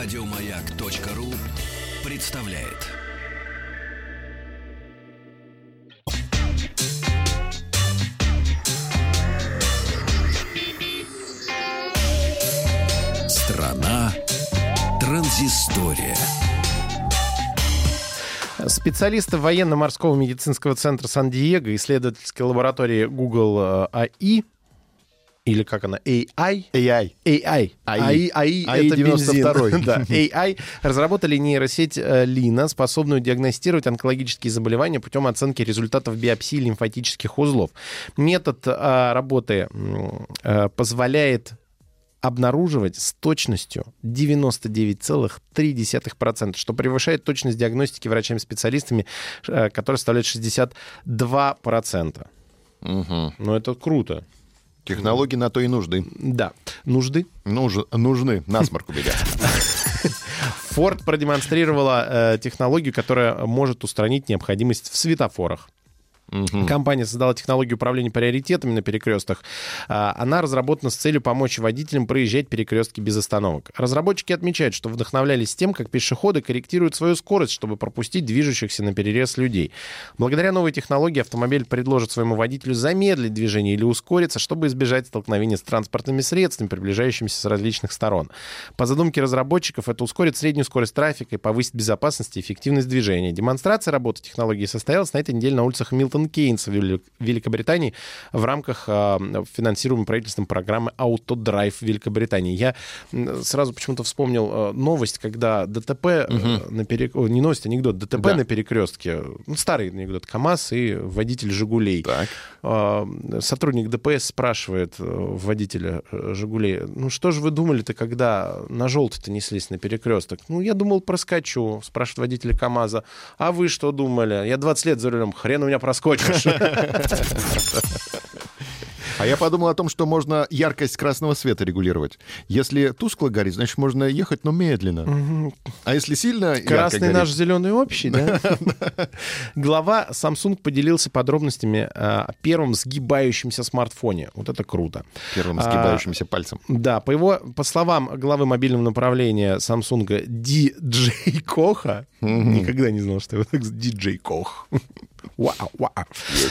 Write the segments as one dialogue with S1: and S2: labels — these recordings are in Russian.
S1: Радиомаяк.ру представляет. Страна транзистория.
S2: Специалисты военно-морского медицинского центра Сан-Диего, исследовательской лаборатории Google э, AI, или как она, AI?
S3: AI.
S2: AI.
S3: AI.
S2: AI,
S3: AI
S2: это
S3: 92-й.
S2: бензин. да. AI разработали нейросеть э, Лина, способную диагностировать онкологические заболевания путем оценки результатов биопсии лимфатических узлов. Метод э, работы э, позволяет обнаруживать с точностью 99,3%, что превышает точность диагностики врачами-специалистами, которая составляет 62%.
S3: Мгм.
S2: Ну, это круто.
S3: Технологии на то и нужны.
S2: Да. Нужды.
S3: Нуж- нужны. Насморк у меня.
S2: Ford продемонстрировала э, технологию, которая может устранить необходимость в светофорах. Компания создала технологию управления приоритетами на перекрестках. А, Она разработана с целью помочь водителям проезжать перекрестки без остановок. Разработчики отмечают, что вдохновлялись тем, как пешеходы корректируют свою скорость, чтобы пропустить движущихся на перерез людей. Благодаря новой технологии автомобиль предложит своему водителю замедлить движение или ускориться, чтобы избежать столкновения с транспортными средствами, приближающимися с различных сторон. По задумке разработчиков, это ускорит среднюю скорость трафика и повысит безопасность и эффективность движения. Демонстрация работы технологии состоялась на этой неделе на улицах Милтон Кейнс в Вели- Великобритании в рамках а, финансируемой правительством программы Autodrive Великобритании. Я сразу почему-то вспомнил э, новость, когда ДТП э, на перек... О, не новость, анекдот. ДТП
S3: Да.
S2: на перекрестке. Ну, старый анекдот. КАМАЗ и водитель «Жигулей».
S3: Так.
S2: А, Сотрудник ДПС спрашивает э, водителя э, «Жигулей», ну что же вы думали-то, когда на желтый-то неслись на перекресток? Ну, я думал, проскочу, спрашивает водитель КАМАЗа. А вы что думали? Я 20 лет за рулем, хрен у меня проскочишь.
S3: А я подумал о том, что можно яркость красного света регулировать. Если тускло горит, значит, можно ехать, но медленно. А если сильно
S2: Красный
S3: горит-
S2: наш, зеленый общий, да? Глава Samsung поделился подробностями о первом сгибающемся смартфоне. Вот это круто.
S3: Первым
S2: А,
S3: сгибающимся пальцем.
S2: Да, по его, по словам главы мобильного направления Samsung DJ Коха, никогда не знал, что его так DJ Кох. Вау, вау.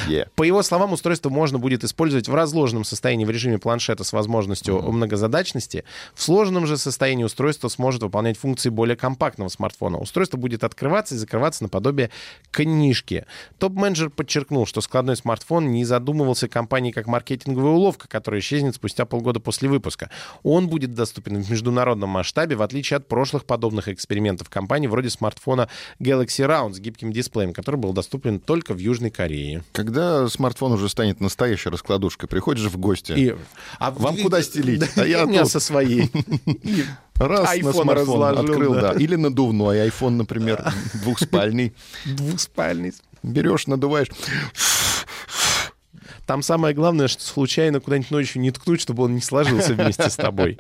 S3: Е-е.
S2: По его словам, устройство можно будет использовать в разложенном состоянии в режиме планшета с возможностью многозадачности. В сложенном же состоянии устройство сможет выполнять функции более компактного смартфона. Устройство будет открываться и закрываться наподобие книжки. Топ-менеджер подчеркнул, что складной смартфон не задумывался компанией как маркетинговая уловка, которая исчезнет спустя полгода после выпуска. Он будет доступен в международном масштабе, в отличие от прошлых подобных экспериментов компании, вроде смартфона Galaxy Round с гибким дисплеем, который был доступен только в Южной Корее.
S3: Когда смартфон уже станет настоящей раскладушкой, приходишь в гости.
S2: И- а
S3: Вам
S2: в-
S3: куда стелить?
S2: Да,
S3: А я
S2: у меня
S3: тут.
S2: со своей. И
S3: Раз на смартфон
S2: разложил,
S3: открыл,
S2: да.
S3: да. Или надувной iPhone, например, двухспальный.
S2: Двухспальный.
S3: Берешь, надуваешь.
S2: Там самое главное, что случайно куда-нибудь ночью не ткнуть, чтобы он не сложился вместе с тобой.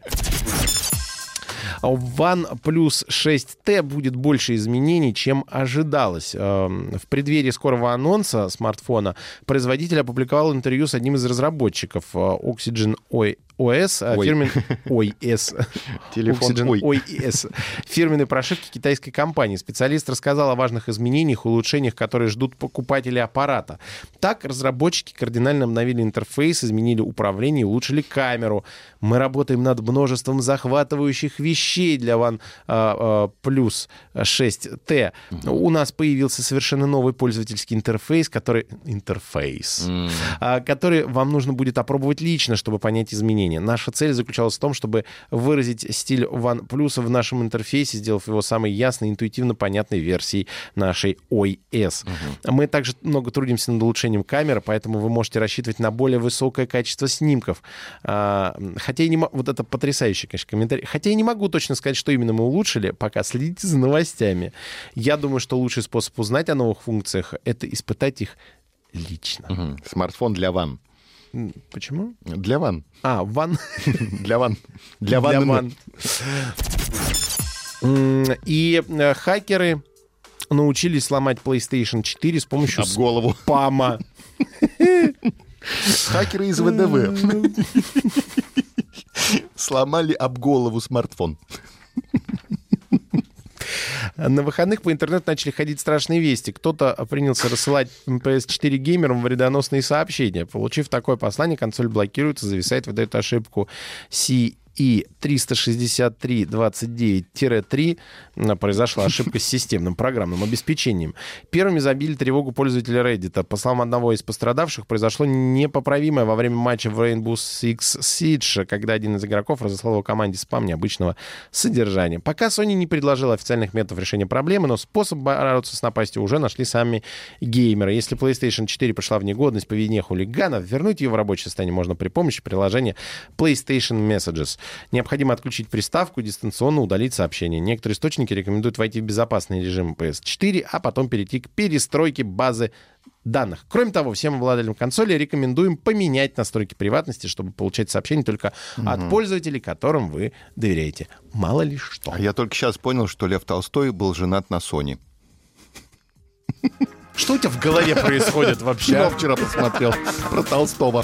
S2: А У OnePlus 6T будет больше изменений, чем ожидалось. Эм, В преддверии скорого анонса смартфона производитель опубликовал интервью с одним из разработчиков э, Oxygen OS,
S3: Ой.
S2: фирмен... OS.
S3: Телефон
S2: Oxygen. OS. Фирменной прошивки китайской компании. Специалист рассказал о важных изменениях, улучшениях, которые ждут покупатели аппарата. Так, разработчики кардинально обновили интерфейс, изменили управление и улучшили камеру. Мы работаем над множеством захватывающих вещей для OnePlus 6T. У нас появился совершенно новый пользовательский интерфейс, который... Интерфейс. а, который вам нужно будет опробовать лично, чтобы понять изменения. Наша цель заключалась в том, чтобы выразить стиль OnePlus в нашем интерфейсе, сделав его самой ясной, интуитивно понятной версией нашей OS. Мы также много трудимся над улучшением камеры, поэтому вы можете рассчитывать на более высокое качество снимков. А, Хотя я не могу... Вот это потрясающий, конечно, комментарий. Хотя я не могу точно сказать, что именно мы улучшили, пока следите за новостями. Я думаю, что лучший способ узнать о новых функциях — это испытать их лично.
S3: Мгм. Смартфон для ван.
S2: Почему?
S3: Для ван.
S2: А, ван.
S3: Для ван. Для
S2: Для
S3: ван.
S2: ван. М, И э, хакеры научились сломать PlayStation 4 с помощью
S3: Об голову.
S2: спама.
S3: Хакеры из ВДВ. Сломали об голову смартфон.
S2: На выходных по интернету начали ходить страшные вести. Кто-то принялся рассылать PS4 геймерам вредоносные сообщения. Получив такое послание, консоль блокируется, зависает, выдает ошибку C и 363.29-3 произошла ошибка с системным программным обеспечением. Первыми забили тревогу пользователя Reddit. По словам одного из пострадавших, произошло непоправимое во время матча в Rainbow Six Siege, когда один из игроков разослал его команде спам необычного содержания. Пока Sony не предложила официальных методов решения проблемы, но способ бороться с напастью уже нашли сами геймеры. Если PlayStation 4 пришла в негодность по вине хулиганов, вернуть ее в рабочее состояние можно при помощи приложения PlayStation Messages. Необходимо отключить приставку, дистанционно удалить сообщение. Некоторые источники рекомендуют войти в безопасный режим PS4, а потом перейти к перестройке базы данных. Кроме того, всем обладателям консоли рекомендуем поменять настройки приватности, чтобы получать сообщения только угу. от пользователей, которым вы доверяете. Мало ли что.
S3: А я только сейчас понял, что Лев Толстой был женат на Соне.
S2: Что у тебя в голове происходит вообще?
S3: Я вчера посмотрел про Толстого.